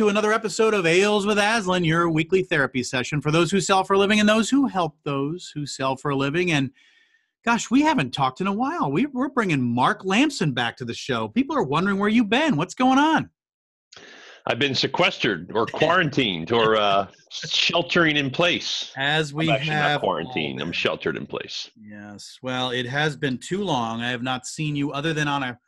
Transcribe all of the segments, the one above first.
To another episode of Ales with Aslan, your weekly therapy session for those who sell for a living and those who help those who sell for a living. And gosh, we haven't talked in a while. We, are bringing Mark Lamson back to the show. People are wondering where you've been. What's going on? I've been sequestered or quarantined or uh, sheltering in place. As we I'm have not quarantined. I'm sheltered in place. Yes. Well, it has been too long. I have not seen you other than on a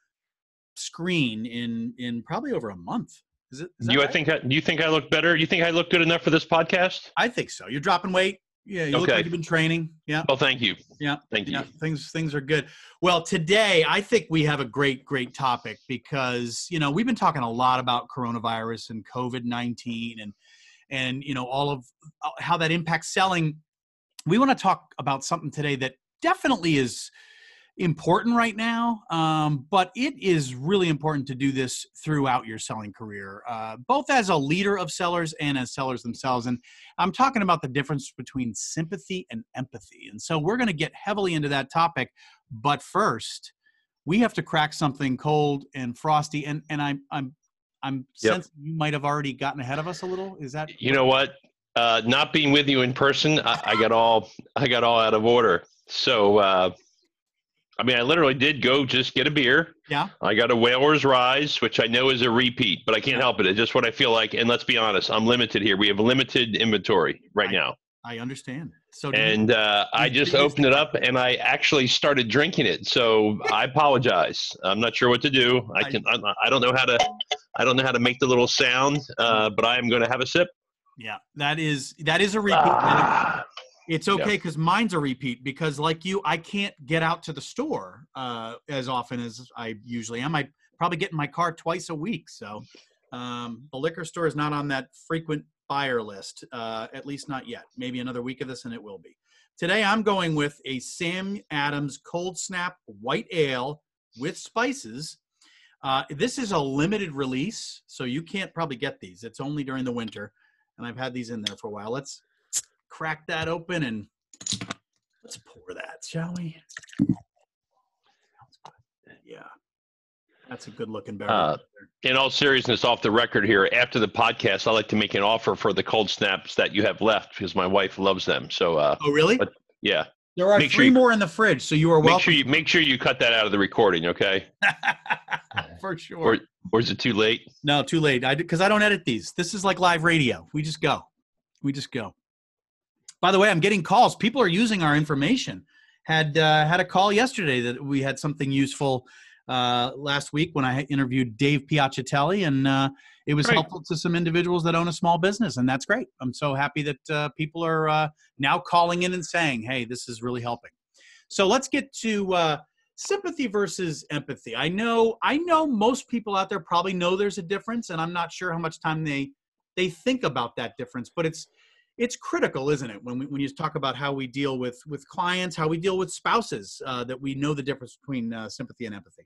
screen in in probably over a month. Is it? Is you, right? I think. I, do you think I look better? You think I look good enough for this podcast? I think so. You're dropping weight. Yeah, you look like you've been training. Yeah. Well, thank you. Yeah. Thank you. Yeah, things things are good. Well, today I think we have a great great topic because you know we've been talking a lot about coronavirus and COVID nineteen and and you know all of uh, how that impacts selling. We want to talk about something today that definitely is important right now, um, but it is really important to do this throughout your selling career, uh, both as a leader of sellers and as sellers themselves. And I'm talking about the difference between sympathy and empathy. And so we're going to get heavily into that topic. But first, we have to crack something cold and frosty. And and I'm I'm I'm Yep. sensing you might have already gotten ahead of us a little. Is that You know what? Uh, not being with you in person, I, I got all I got all out of order. So, uh, I mean, I literally did go just get a beer. Yeah. I got a Whalers Rise, which I know is a repeat, but I can't help it. It's just what I feel like. And let's be honest, I'm limited here. We have limited inventory right I- now. I understand. So did you- and uh, I just opened it up and I actually started drinking it. So I apologize. I'm not sure what to do. I I- can. I, I don't know how to. I don't know how to make the little sound, uh, but I am going to have a sip. yeah, that is that is a repeat. Ah, It's okay because mine's a repeat because, like you, I can't get out to the store uh, as often as I usually am. I probably get in my car twice a week. So um, the liquor store is not on that frequent buyer list, uh, at least not yet. Maybe another week of this and it will be. Today I'm going with a Sam Adams Cold Snap White Ale with spices. Uh, this is a limited release, so you can't probably get these. It's only during the winter, and I've had these in there for a while. Let's crack that open and let's pour that, shall we? Yeah, that's a good looking beverage. Uh, in all seriousness, off the record here, after the podcast, I like to make an offer for the cold snaps that you have left because my wife loves them. So, uh, oh, really? but- yeah, there are make sure three you- more in the fridge, so you are make welcome. sure you make sure you cut that out of the recording, okay? for sure. Or or is it too late? No, too late. I because I don't edit these. This is like live radio. We just go. We just go. By the way, I'm getting calls. People are using our information. Had uh, had a call yesterday that we had something useful uh, last week when I interviewed Dave Piacitelli, and uh, it was Great. helpful to some individuals that own a small business, and that's great. I'm so happy that uh, people are uh, now calling in and saying, "Hey, this is really helping." So let's get to uh, sympathy versus empathy. I know I know most people out there probably know there's a difference and I'm not sure how much time they they think about that difference, but it's it's critical, isn't it? When we, when you talk about how we deal with with clients, how we deal with spouses, uh, that we know the difference between uh, sympathy and empathy.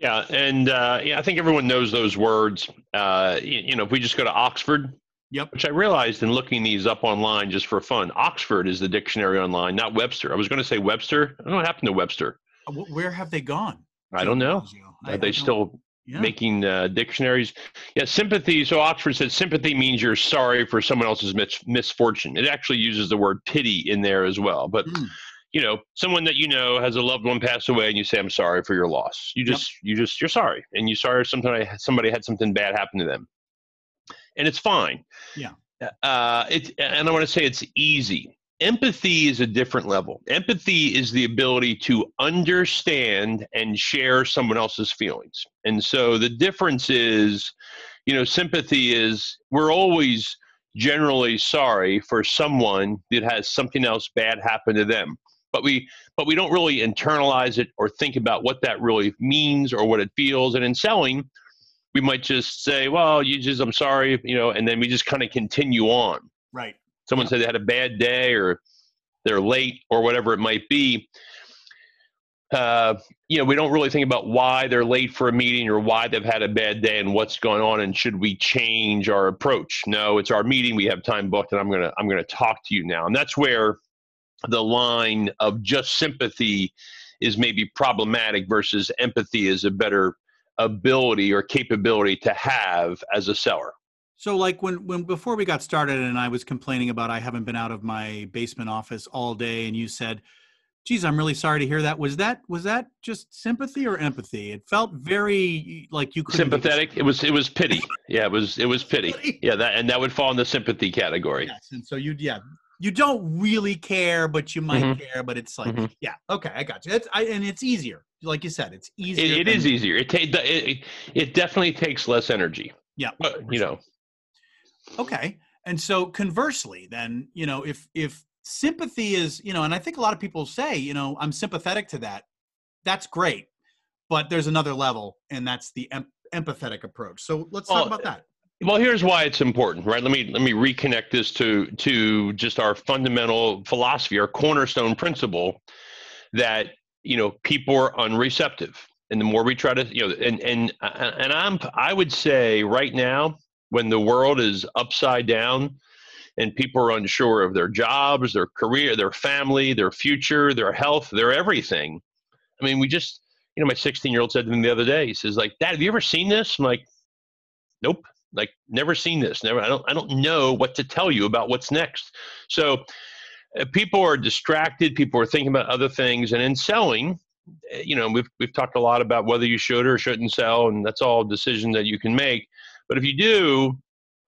Yeah, and uh, yeah, I think everyone knows those words. Uh, you, you know, if we just go to Oxford, Yep. which I realized in looking these up online just for fun, Oxford is the dictionary online, not Webster. I was going to say Webster. I don't know what happened to Webster. Uh, Where have they gone? I don't know. Are they still yeah. making uh, dictionaries? Yeah, sympathy. So Oxford said sympathy means you're sorry for someone else's mis- misfortune. It actually uses the word pity in there as well. But Mm. you know, someone that you know has a loved one pass away, and you say, "I'm sorry for your loss." You Yep. just, you just, you're sorry, and you're sorry somebody somebody had something bad happen to them, and it's fine. Yeah. Uh, it, and I want to say it's easy. Empathy is a different level. Empathy is the ability to understand and share someone else's feelings. And so the difference is, you know, sympathy is we're always generally sorry for someone that has something else bad happen to them. But we but we don't really internalize it or think about what that really means or what it feels. And in selling, we might just say, well, you just I'm sorry, you know, and then we just kind of continue on Right. Someone said they had a bad day or they're late or whatever it might be. Uh, you know we don't really think about why they're late for a meeting or why they've had a bad day and what's going on and should we change our approach. No it's our meeting. We have time booked and i'm gonna i'm gonna talk to you now. And that's where the line of just sympathy is maybe problematic versus empathy is a better ability or capability to have as a seller So like when when before we got started and I was complaining about I haven't been out of my basement office all day and you said, "Geez, I'm really sorry to hear that." Was that was that just sympathy or empathy? It felt very like you could sympathetic. It was it was pity. Yeah, it was it was pity. Yeah, that and that would fall in the sympathy category. Yes, and so you yeah you don't really care, but you might mm-hmm. care. But it's like mm-hmm. yeah okay, I got you. It's I, and it's easier, like you said, it's easier. it, it is easier. It, ta- it it definitely takes less energy. Yeah, but, you know Okay. And so conversely, then, you know, if if sympathy is, you know, and I think a lot of people say, you know, I'm sympathetic to that. That's great. But there's another level and that's the em- empathetic approach. So let's well, talk about that. Uh, well, here's why it's important, right? Let me let me reconnect this to to just our fundamental philosophy, our cornerstone principle that, you know, people are unreceptive. And the more we try to, you know, and and uh, and I'm I would say right now when the world is upside down and people are unsure of their jobs, their career, their family, their future, their health, their everything. I mean, we just, you know, my 16 year old said to me the other day, he says, like, Dad, have you ever seen this? I'm like, nope, like never seen this. Never, I don't, I don't know what to tell you about what's next. So uh, people are distracted. People are thinking about other things. And in selling, eh, you know, we've, we've talked a lot about whether you should or shouldn't sell, and that's all a decision that you can make. But if you do,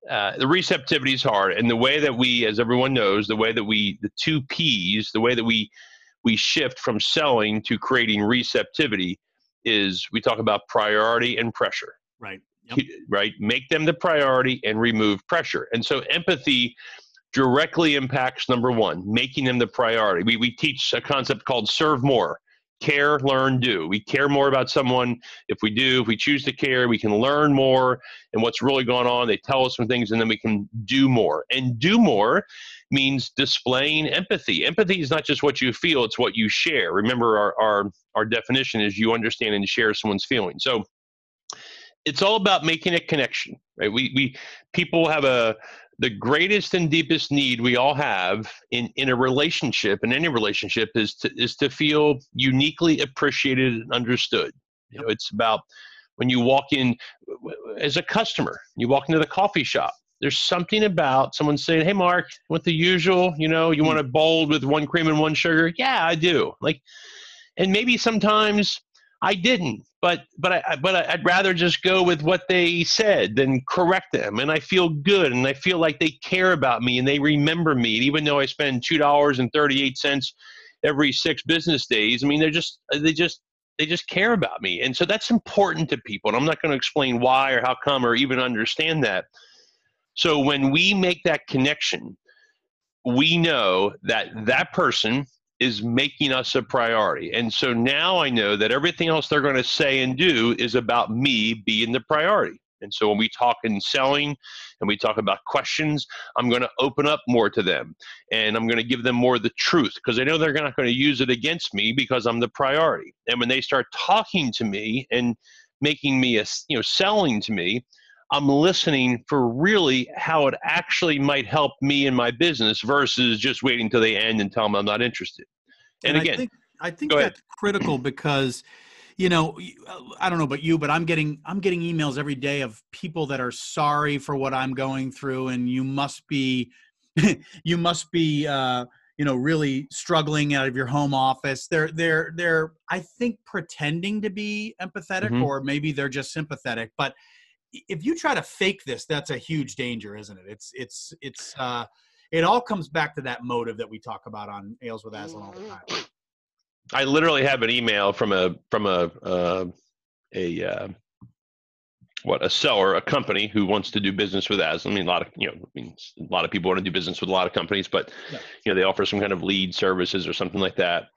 uh, the receptivity is hard. And the way that we, as everyone knows, the way that we, the two P's, the way that we, we shift from selling to creating receptivity is we talk about priority and pressure. Right. Yep. Right. Make them the priority and remove pressure. And so empathy directly impacts number one, making them the priority. We, we teach a concept called serve more care, learn, do. We care more about someone if we do. If we choose to care, we can learn more and what's really going on. They tell us some things and then we can do more. And do more means displaying empathy. Empathy is not just what you feel, it's what you share. Remember, our, our, our definition is you understand and share someone's feelings. So it's all about making a connection, right? We, we people have a the greatest and deepest need we all have in, in a relationship, in any relationship, is to is to feel uniquely appreciated and understood. You know, it's about when you walk in as a customer, you walk into the coffee shop. There's something about someone saying, "Hey, Mark, want the usual? You know, you hmm. want a bold with one cream and one sugar? Yeah, I do." Like, and maybe sometimes I didn't, but but I but I'd rather just go with what they said than correct them, and I feel good, and I feel like they care about me and they remember me, even though I spend two dollars and thirty eight cents every six business days. I mean, they're just they just they just care about me, and so that's important to people. And I'm not going to explain why or how come or even understand that. So when we make that connection, we know that that person is making us a priority. And so now I know that everything else they're going to say and do is about me being the priority. And so when we talk in selling and we talk about questions, I'm going to open up more to them and I'm going to give them more of the truth because I know they're not going to use it against me because I'm the priority. And when they start talking to me and making me a, you know, selling to me, I'm listening for really how it actually might help me in my business versus just waiting till they end and tell them I'm not interested. And, and again, I think, I think that's critical because you know i don't know about you but i'm getting i'm getting emails every day of people that are sorry for what i'm going through and you must be you must be uh you know really struggling out of your home office they're they're they're i think pretending to be empathetic mm-hmm. or maybe they're just sympathetic but if you try to fake this, that's a huge danger, isn't it? It's it's it's uh, it all comes back to that motive that we talk about on Ales with Aslan all the time. I literally have an email from a from a uh, a uh, what a seller, a company who wants to do business with Aslan. I mean, a lot of you know, I mean, a lot of people want to do business with a lot of companies, but yeah. you know, they offer some kind of lead services or something like that.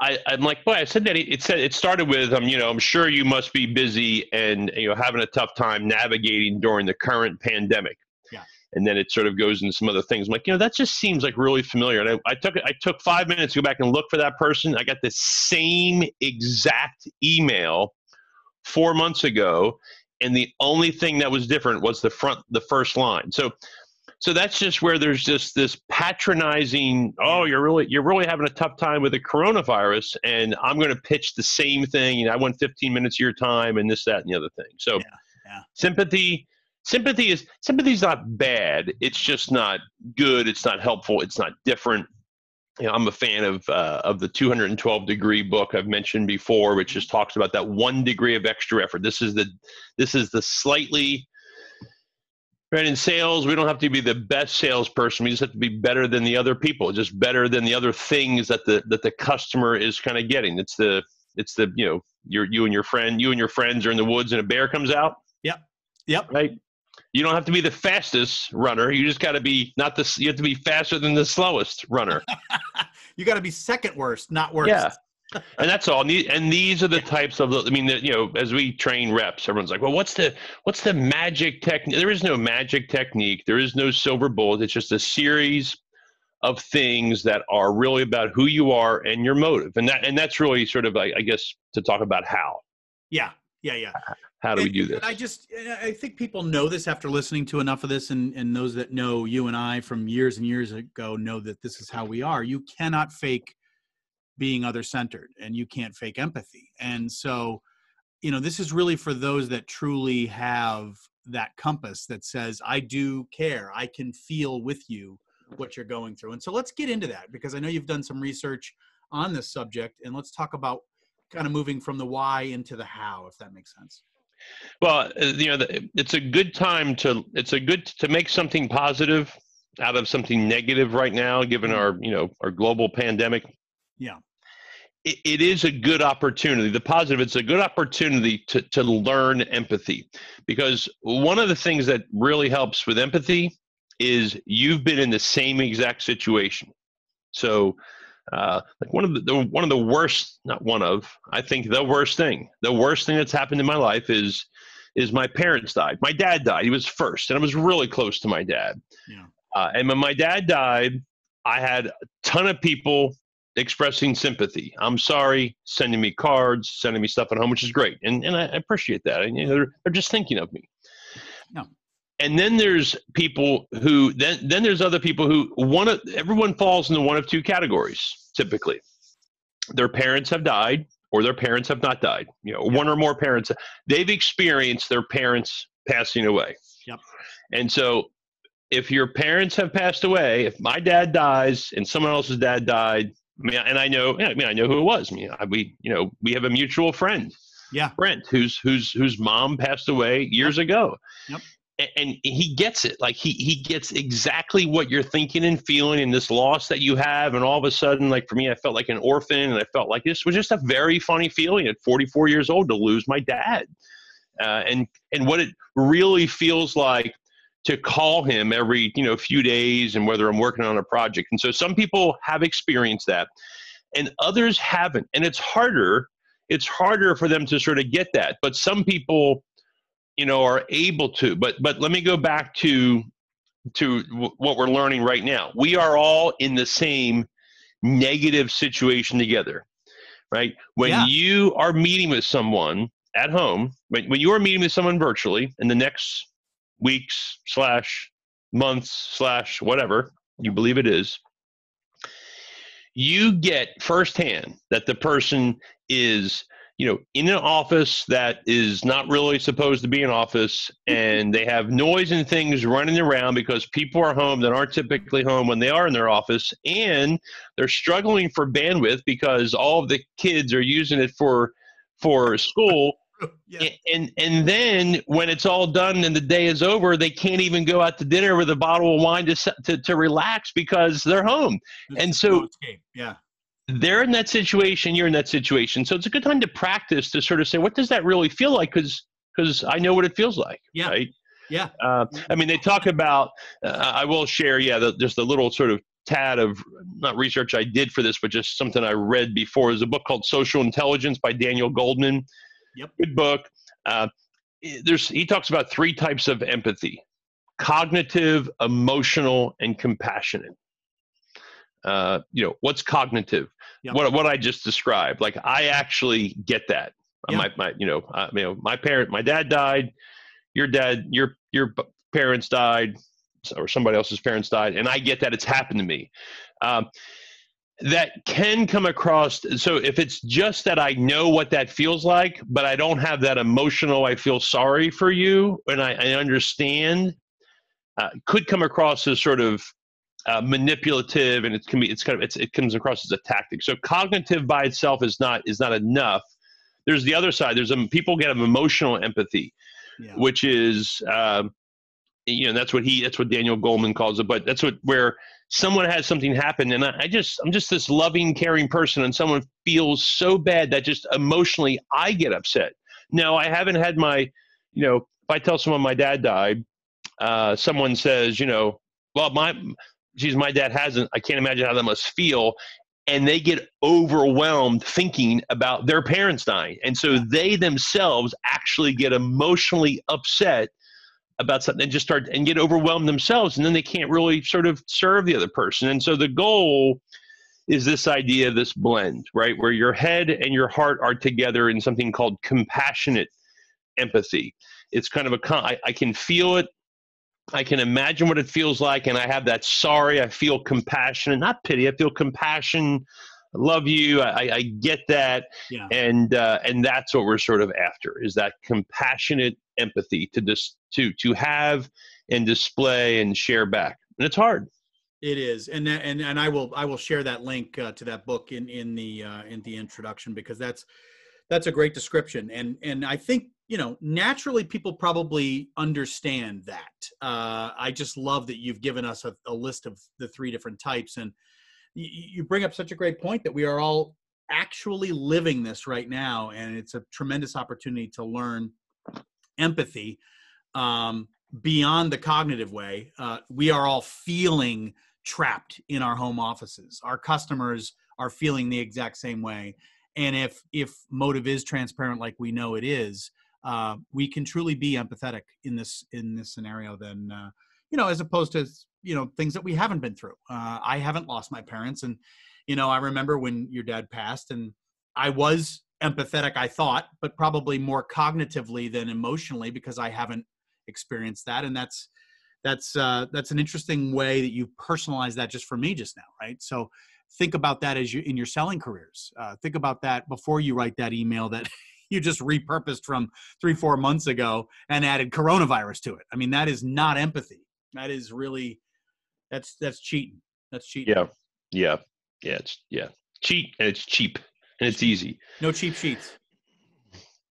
I, am like, boy, I said that it said it started with, um, you know, I'm sure you must be busy and you know having a tough time navigating during the current pandemic. Yeah. And then it sort of goes into some other things. I'm like, you know, that just seems like really familiar. And I, I took I took five minutes to go back and look for that person. I got the same exact email four months ago, and the only thing that was different was the front the first line. So so that's just where there's just this patronizing oh you're really you're really having a tough time with the coronavirus and i'm going to pitch the same thing you know i want 15 minutes of your time and this that and the other thing so yeah, yeah. sympathy sympathy is sympathy is not bad. It's just not good. It's not helpful. It's not different. You know, I'm a fan of uh, of the 212 degree book I've mentioned before, which just talks about that one degree of extra effort. This is the this is the slightly right in sales. We don't have to be the best salesperson. We just have to be better than the other people, just better than the other things that the that the customer is kind of getting. It's the it's the you know you're you and your friend you and your friends are in the woods and a bear comes out. Yep. Yep. Right you don't have to be the fastest runner. You just got to be not the. You have to be faster than the slowest runner. you got to be second worst, not worst. Yeah, and that's all. And these are the types of. I mean, you know, as we train reps, everyone's like, "Well, what's the what's the magic technique?" There is no magic technique. There is no silver bullet. It's just a series of things that are really about who you are and your motive, and that and that's really sort of, I, I guess, to talk about how. Yeah, yeah, yeah. How do and, we do this? I just, I think people know this after listening to enough of this, and, and those that know you and I from years and years ago know that this is how we are. You cannot fake being other centered, and you can't fake empathy. And so, you know, this is really for those that truly have that compass that says, I do care, I can feel with you what you're going through. And so let's get into that because I know you've done some research on this subject, and let's talk about kind of moving from the why into the how, if that makes sense. Well, uh, you know, it's a good time to it's a good to make something positive out of something negative right now, given our you know our global pandemic. Yeah, it, it is a good opportunity. The positive, it's a good opportunity to to learn empathy, because one of the things that really helps with empathy is you've been in the same exact situation. So uh, like one of the, the, one of the worst, not one of, I think the worst thing, the worst thing that's happened in my life is is my parents died. My dad died. He was first, and I was really close to my dad. Yeah. Uh, and when my dad died, I had a ton of people expressing sympathy. I'm sorry, sending me cards, sending me stuff at home, which is great, and and I appreciate that. And you know, they're, they're just thinking of me. No and then there's people who then then there's other people who one of everyone falls into one of two categories typically their parents have died or their parents have not died you know yep. one or more parents they've experienced their parents passing away yep and so if your parents have passed away if my dad dies and someone else's dad died I mean, and I know, I mean, I know who it was. I mean, we, you know, we have a mutual friend, yeah, Brent, whose whose whose mom passed away years yep. ago. Yep and he gets it. Like he he gets exactly what you're thinking and feeling in this loss that you have. And all of a sudden like for me i felt like an orphan and i felt like this was just a very funny feeling at 44 years old to lose my dad. Uh, and and what it really feels like to call him every you know few days and whether i'm working on a project. And so some people have experienced that and others haven't. And it's harder it's harder for them to sort of get that. But some people you know are able to but but let me go back to to what we're learning right now we are all in the same negative situation together right when yeah. you are meeting with someone at home when, when you are meeting with someone virtually in the next weeks slash months slash whatever you believe it is you get firsthand that the person is you know, in an office that is not really supposed to be an office, and they have noise and things running around because people are home that aren't typically home when they are in their office, and they're struggling for bandwidth because all of the kids are using it for for school. Yeah. And and then when it's all done and the day is over, they can't even go out to dinner with a bottle of wine to to, to relax because they're home. And so, yeah, they're in that situation you're in that situation. So it's a good time to practice to sort of say what does that really feel like? Because because i know what it feels like yeah. right? Yeah. Uh, i mean they talk about uh, i will share yeah the, just a little sort of tad of not research i did for this but just something i read before Is a book called social intelligence by daniel Goleman. yep. Good book. Uh, there's he talks about three types of empathy cognitive emotional and compassionate. Uh, you know what's cognitive yep. what what i just described like i actually get that yep. my, my you know uh, you know my parent my dad died your dad your your parents died or somebody else's parents died and i get that it's happened to me um, that can come across so if it's just that i know what that feels like but i don't have that emotional i feel sorry for you and i, I understand uh, could come across as sort of uh, manipulative and it can be it's kind of it's, it comes across as a tactic. So cognitive by itself is not is not enough. There's the other side. There's a people get an emotional empathy yeah. which is um, you know that's what he that's what daniel goleman calls it but that's what where someone has something happen and I, I just i'm just this loving caring person and someone feels so bad that just emotionally i get upset. Now i haven't had my you know if i tell someone my dad died uh, someone says you know well my geez my dad hasn't i can't imagine how that must feel. And they get overwhelmed thinking about their parents dying. And so they themselves actually get emotionally upset about something and just start and get overwhelmed themselves. And then they can't really sort of serve the other person. And so the goal is this idea this blend right? Where your head and your heart are together in something called compassionate empathy. It's kind of a I, I can feel it i can imagine what it feels like and i have that sorry i feel compassion and not pity i feel compassion I love you. I, I get that, yeah. and uh, and that's what we're sort of after is that compassionate empathy to dis- to to have and display and share back, and it's hard. It is, and and and I will I will share that link uh, to that book in in the uh, in the introduction because that's that's a great description, and and I think you know naturally people probably understand that. Uh, I just love that you've given us a, a list of the three different types. And you bring up such a great point that we are all actually living this right now and it's a tremendous opportunity to learn empathy um, beyond the cognitive way. Uh, we are all feeling trapped in our home offices. Our customers are feeling the exact same way. And if if motive is transparent like we know it is uh, we can truly be empathetic in this in this scenario then uh, you know as opposed to you know things that we haven't been through. Uh, i haven't lost my parents and you know i remember when your dad passed and i was empathetic i thought but probably more cognitively than emotionally because i haven't experienced that and that's that's uh, that's an interesting way that you personalize that just for me just now right? So think about that as you in your selling careers. Uh, think about that before you write that email that you just repurposed from three four months ago and added coronavirus to it i mean that is not empathy that is really that's that's cheating. That's cheating. Yeah, yeah, yeah. It's yeah, cheat and it's cheap and it's easy. No cheap sheets.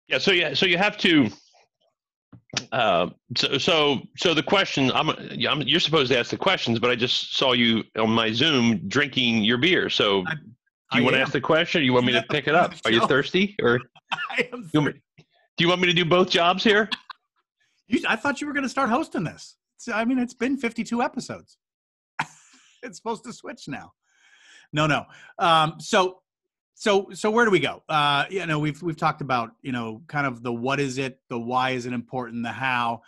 Yeah. So yeah. So you have to. Uh, so so so the question I'm, I'm you're supposed to ask the questions, but I just saw you on my Zoom drinking your beer. So I, do you want to ask the question? You want me to pick it up? Are you thirsty or? I am. Do you want me to do both jobs here? You, I thought you were going to start hosting this. I mean, it's been 52 episodes. it's supposed to switch now. No, no. Um, so, so, so where do we go? Uh, you know, we've we've talked about you know kind of the what is it, the why is it important, the how.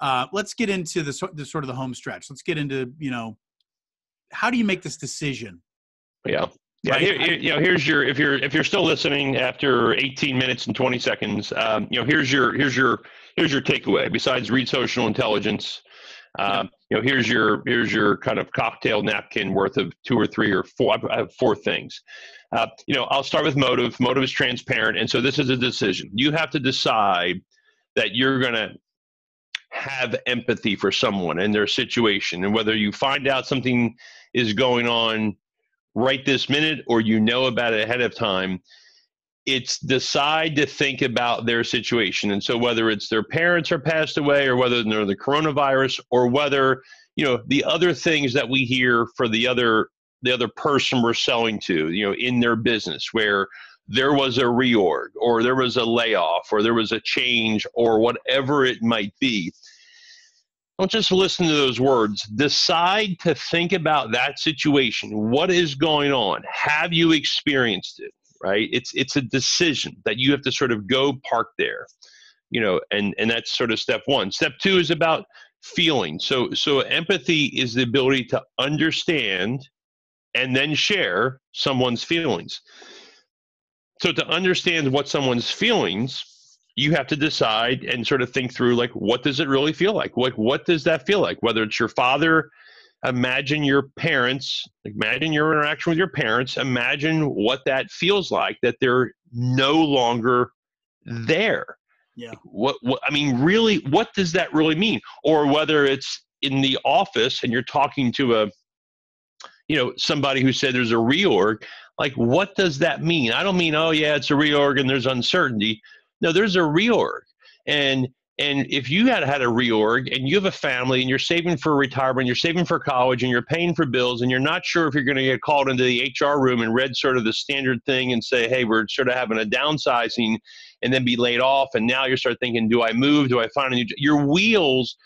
Uh, let's get into the, the sort of the home stretch. Let's get into you know how do you make this decision? Yeah. Yeah, here, here, you know, here's your if you're if you're still listening after 18 minutes and 20 seconds, um, you know, here's your here's your here's your takeaway. Besides read social intelligence, um, you know, here's your here's your kind of cocktail napkin worth of two or three or four. I have four things. Uh, you know, I'll start with motive. Motive is transparent, and so this is a decision. You have to decide that you're going to have empathy for someone and their situation, and whether you find out something is going on right this minute or you know about it ahead of time it's decide to think about their situation. And so whether it's their parents are passed away or whether they're the coronavirus or whether, you know, the other things that we hear for the other the other person we're selling to, you know, in their business where there was a reorg or there was a layoff or there was a change or whatever it might be. Don't just listen to those words. Decide to think about that situation. What is going on? Have you experienced it? right? It's it's a decision that you have to sort of go park there, you know, and and that's sort of step one. Step two is about feeling. So so empathy is the ability to understand and then share someone's feelings. So to understand what someone's feelings, you have to decide and sort of think through like what does it really feel like? What what does that feel like? Whether it's your father imagine your parents, imagine your interaction with your parents, imagine what that feels like that they're no longer there. Yeah. What, what I mean, really, what does that really mean? Or whether it's in the office and you're talking to a, you know, somebody who said there's a reorg, like what does that mean? I don't mean, oh yeah, it's a reorg and there's uncertainty. No, there's a reorg. And and if you had had a reorg and you have a family and you're saving for retirement, you're saving for college and you're paying for bills and you're not sure if you're going to get called into the HR room and read sort of the standard thing and say, hey, we're sort of having a downsizing and then be laid off. And now you start thinking, do I move? Do I find a new? Your wheels,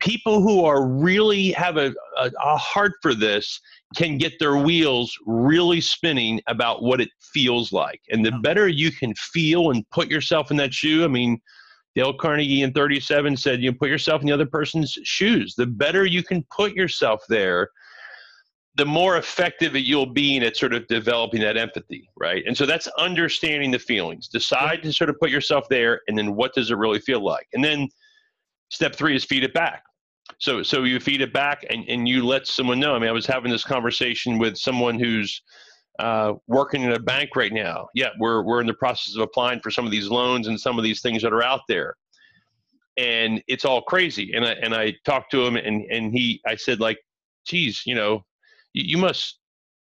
people who are really have a, a, a heart for this can get their wheels really spinning about what it feels like. And the better you can feel and put yourself in that shoe, I mean, Dale Carnegie in 37 said, you know, put yourself in the other person's shoes. The better you can put yourself there, the more effective you'll be in at sort of developing that empathy, right? And so that's understanding the feelings. Decide to sort of put yourself there, and then what does it really feel like? And then step three is feed it back. So so you feed it back and, and you let someone know. I mean, I was having this conversation with someone who's uh, working in a bank right now. Yeah, we're we're in the process of applying for some of these loans and some of these things that are out there, and it's all crazy. And I and I talked to him, and and he I said like, geez, you know, you, you must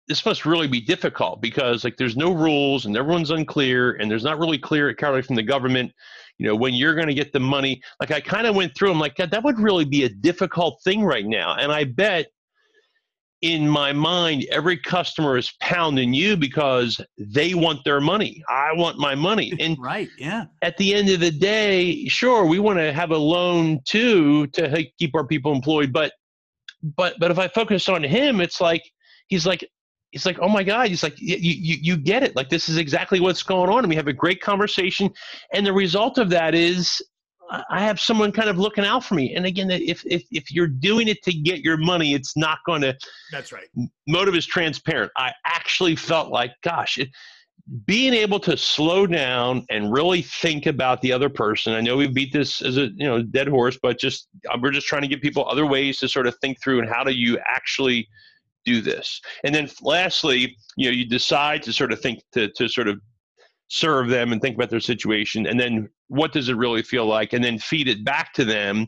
this must really be difficult because like there's no rules and everyone's unclear and there's not really clear clearly from the government you know when you're going to get the money like i kind of went through i'm like God, that would really be a difficult thing right now and i bet in my mind, every customer is pounding you because they want their money. I want my money. And right, yeah. At the end of the day, sure, we want to have a loan too to keep our people employed, but but but if I focus on him, it's like he's like he's like, oh my God, he's like, you, you, you get it. Like, this is exactly what's going on. And we have a great conversation. And the result of that is I have someone kind of looking out for me. And again, if if if you're doing it to get your money, it's not going to. That's right. Motive is transparent. I actually felt like, gosh, it, being able to slow down and really think about the other person. I know we beat this as a you know dead horse, but just uh, we're just trying to give people other ways to sort of think through and how do you actually do this. And then lastly, you know, you decide to sort of think to to sort of serve them and think about their situation and then what does it really feel like and then feed it back to them.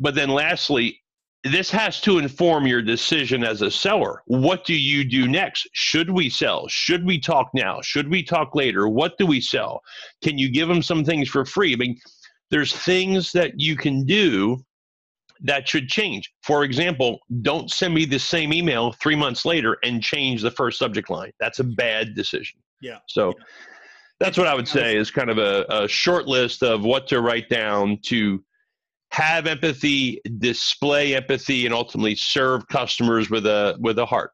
But then lastly this has to inform your decision as a seller. What do you do next? Should we sell? Should we talk now? Should we talk later? What do we sell? Can you give them some things for free? I mean there's things that you can do that should change. For example, don't send me the same email three months later and change the first subject line. That's a bad decision. Yeah. So yeah that's what I would say is kind of a, a short list of what to write down to have empathy, display empathy, and ultimately serve customers with a with a heart.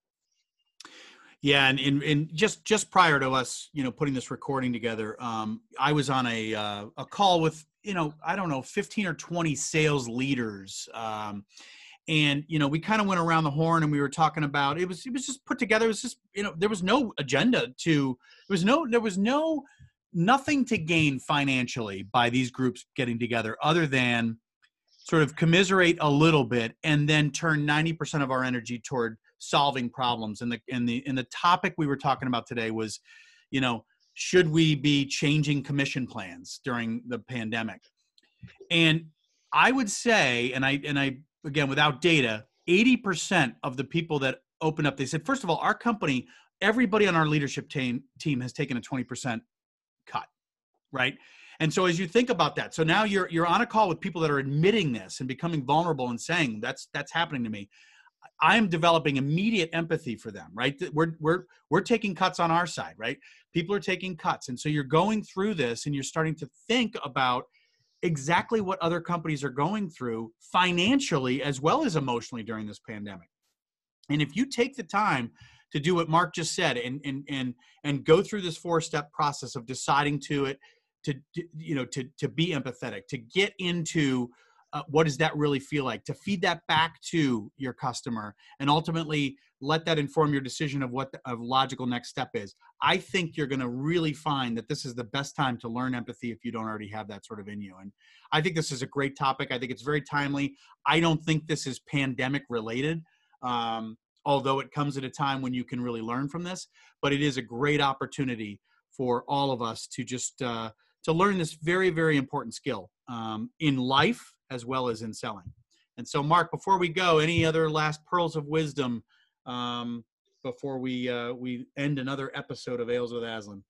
Yeah, and, and, and just just prior to us, you know, putting this recording together, um, I was on a uh, a call with you know I don't know fifteen or twenty sales leaders, um, and you know we kind of went around the horn and we were talking about it was it was just put together. It was just you know there was no agenda to there was no there was no nothing to gain financially by these groups getting together other than sort of commiserate a little bit and then turn 90% of our energy toward solving problems and the and the and the topic we were talking about today was you know should we be changing commission plans during the pandemic? And i would say and i and i again without data 80% of the people that opened up they said first of all our company everybody on our leadership team team has taken a 20% cut right? And so as you think about that so now you're you're on a call with people that are admitting this and becoming vulnerable and saying that's that's happening to me i am developing immediate empathy for them right? We're we're we're taking cuts on our side right? People are taking cuts. And so you're going through this and you're starting to think about exactly what other companies are going through financially as well as emotionally during this pandemic. And if you take the time to do what Mark just said and and and and go through this four step process of deciding to it to you know to to be empathetic to get into uh, what does that really feel like? To feed that back to your customer and ultimately let that inform your decision of what the of logical next step is. I think you're going to really find that this is the best time to learn empathy if you don't already have that sort of in you and i think this is a great topic. I think it's very timely. I don't think this is pandemic related Um, although it comes at a time when you can really learn from this, but it is a great opportunity for all of us to just uh, to learn this very very important skill um, in life as well as in selling. And so, Mark, before we go, any other last pearls of wisdom um, before we uh, we end another episode of Ales with Aslan?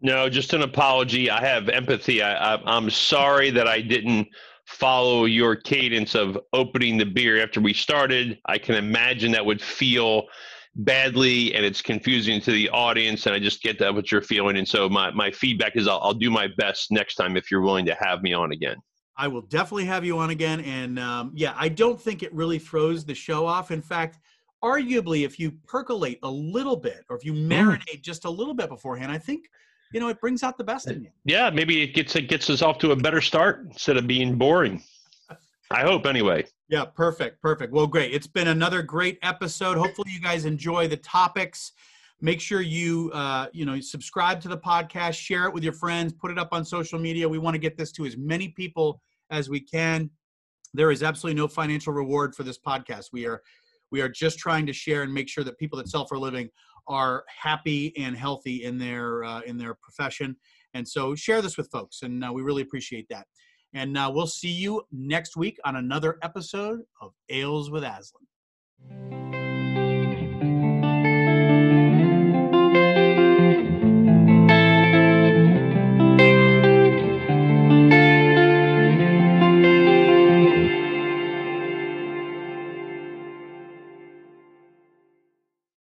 No, just an apology. I have empathy. I, I, I'm sorry that I didn't follow your cadence of opening the beer after we started. I can imagine that would feel badly and it's confusing to the audience and i just get that what you're feeling and so my, my feedback is I'll, I'll do my best next time if you're willing to have me on again i will definitely have you on again and um, yeah i don't think it really throws the show off. In fact arguably if you percolate a little bit or if you mm. marinate just a little bit beforehand i think you know it brings out the best in you. yeah maybe it gets it gets us off to a better start instead of being boring. I hope anyway. Yeah perfect perfect. Well great. It's been another great episode. Hopefully you guys enjoy the topics make sure you uh, you know subscribe to the podcast share it with your friends put it up on social media we want to get this to as many people as we can there is absolutely no financial reward for this podcast we are we are just trying to share and make sure that people that sell for a living are happy and healthy in their uh, in their profession. And so share this with folks, and uh, we really appreciate that. And uh, we'll see you next week on another episode of Ales with Aslan.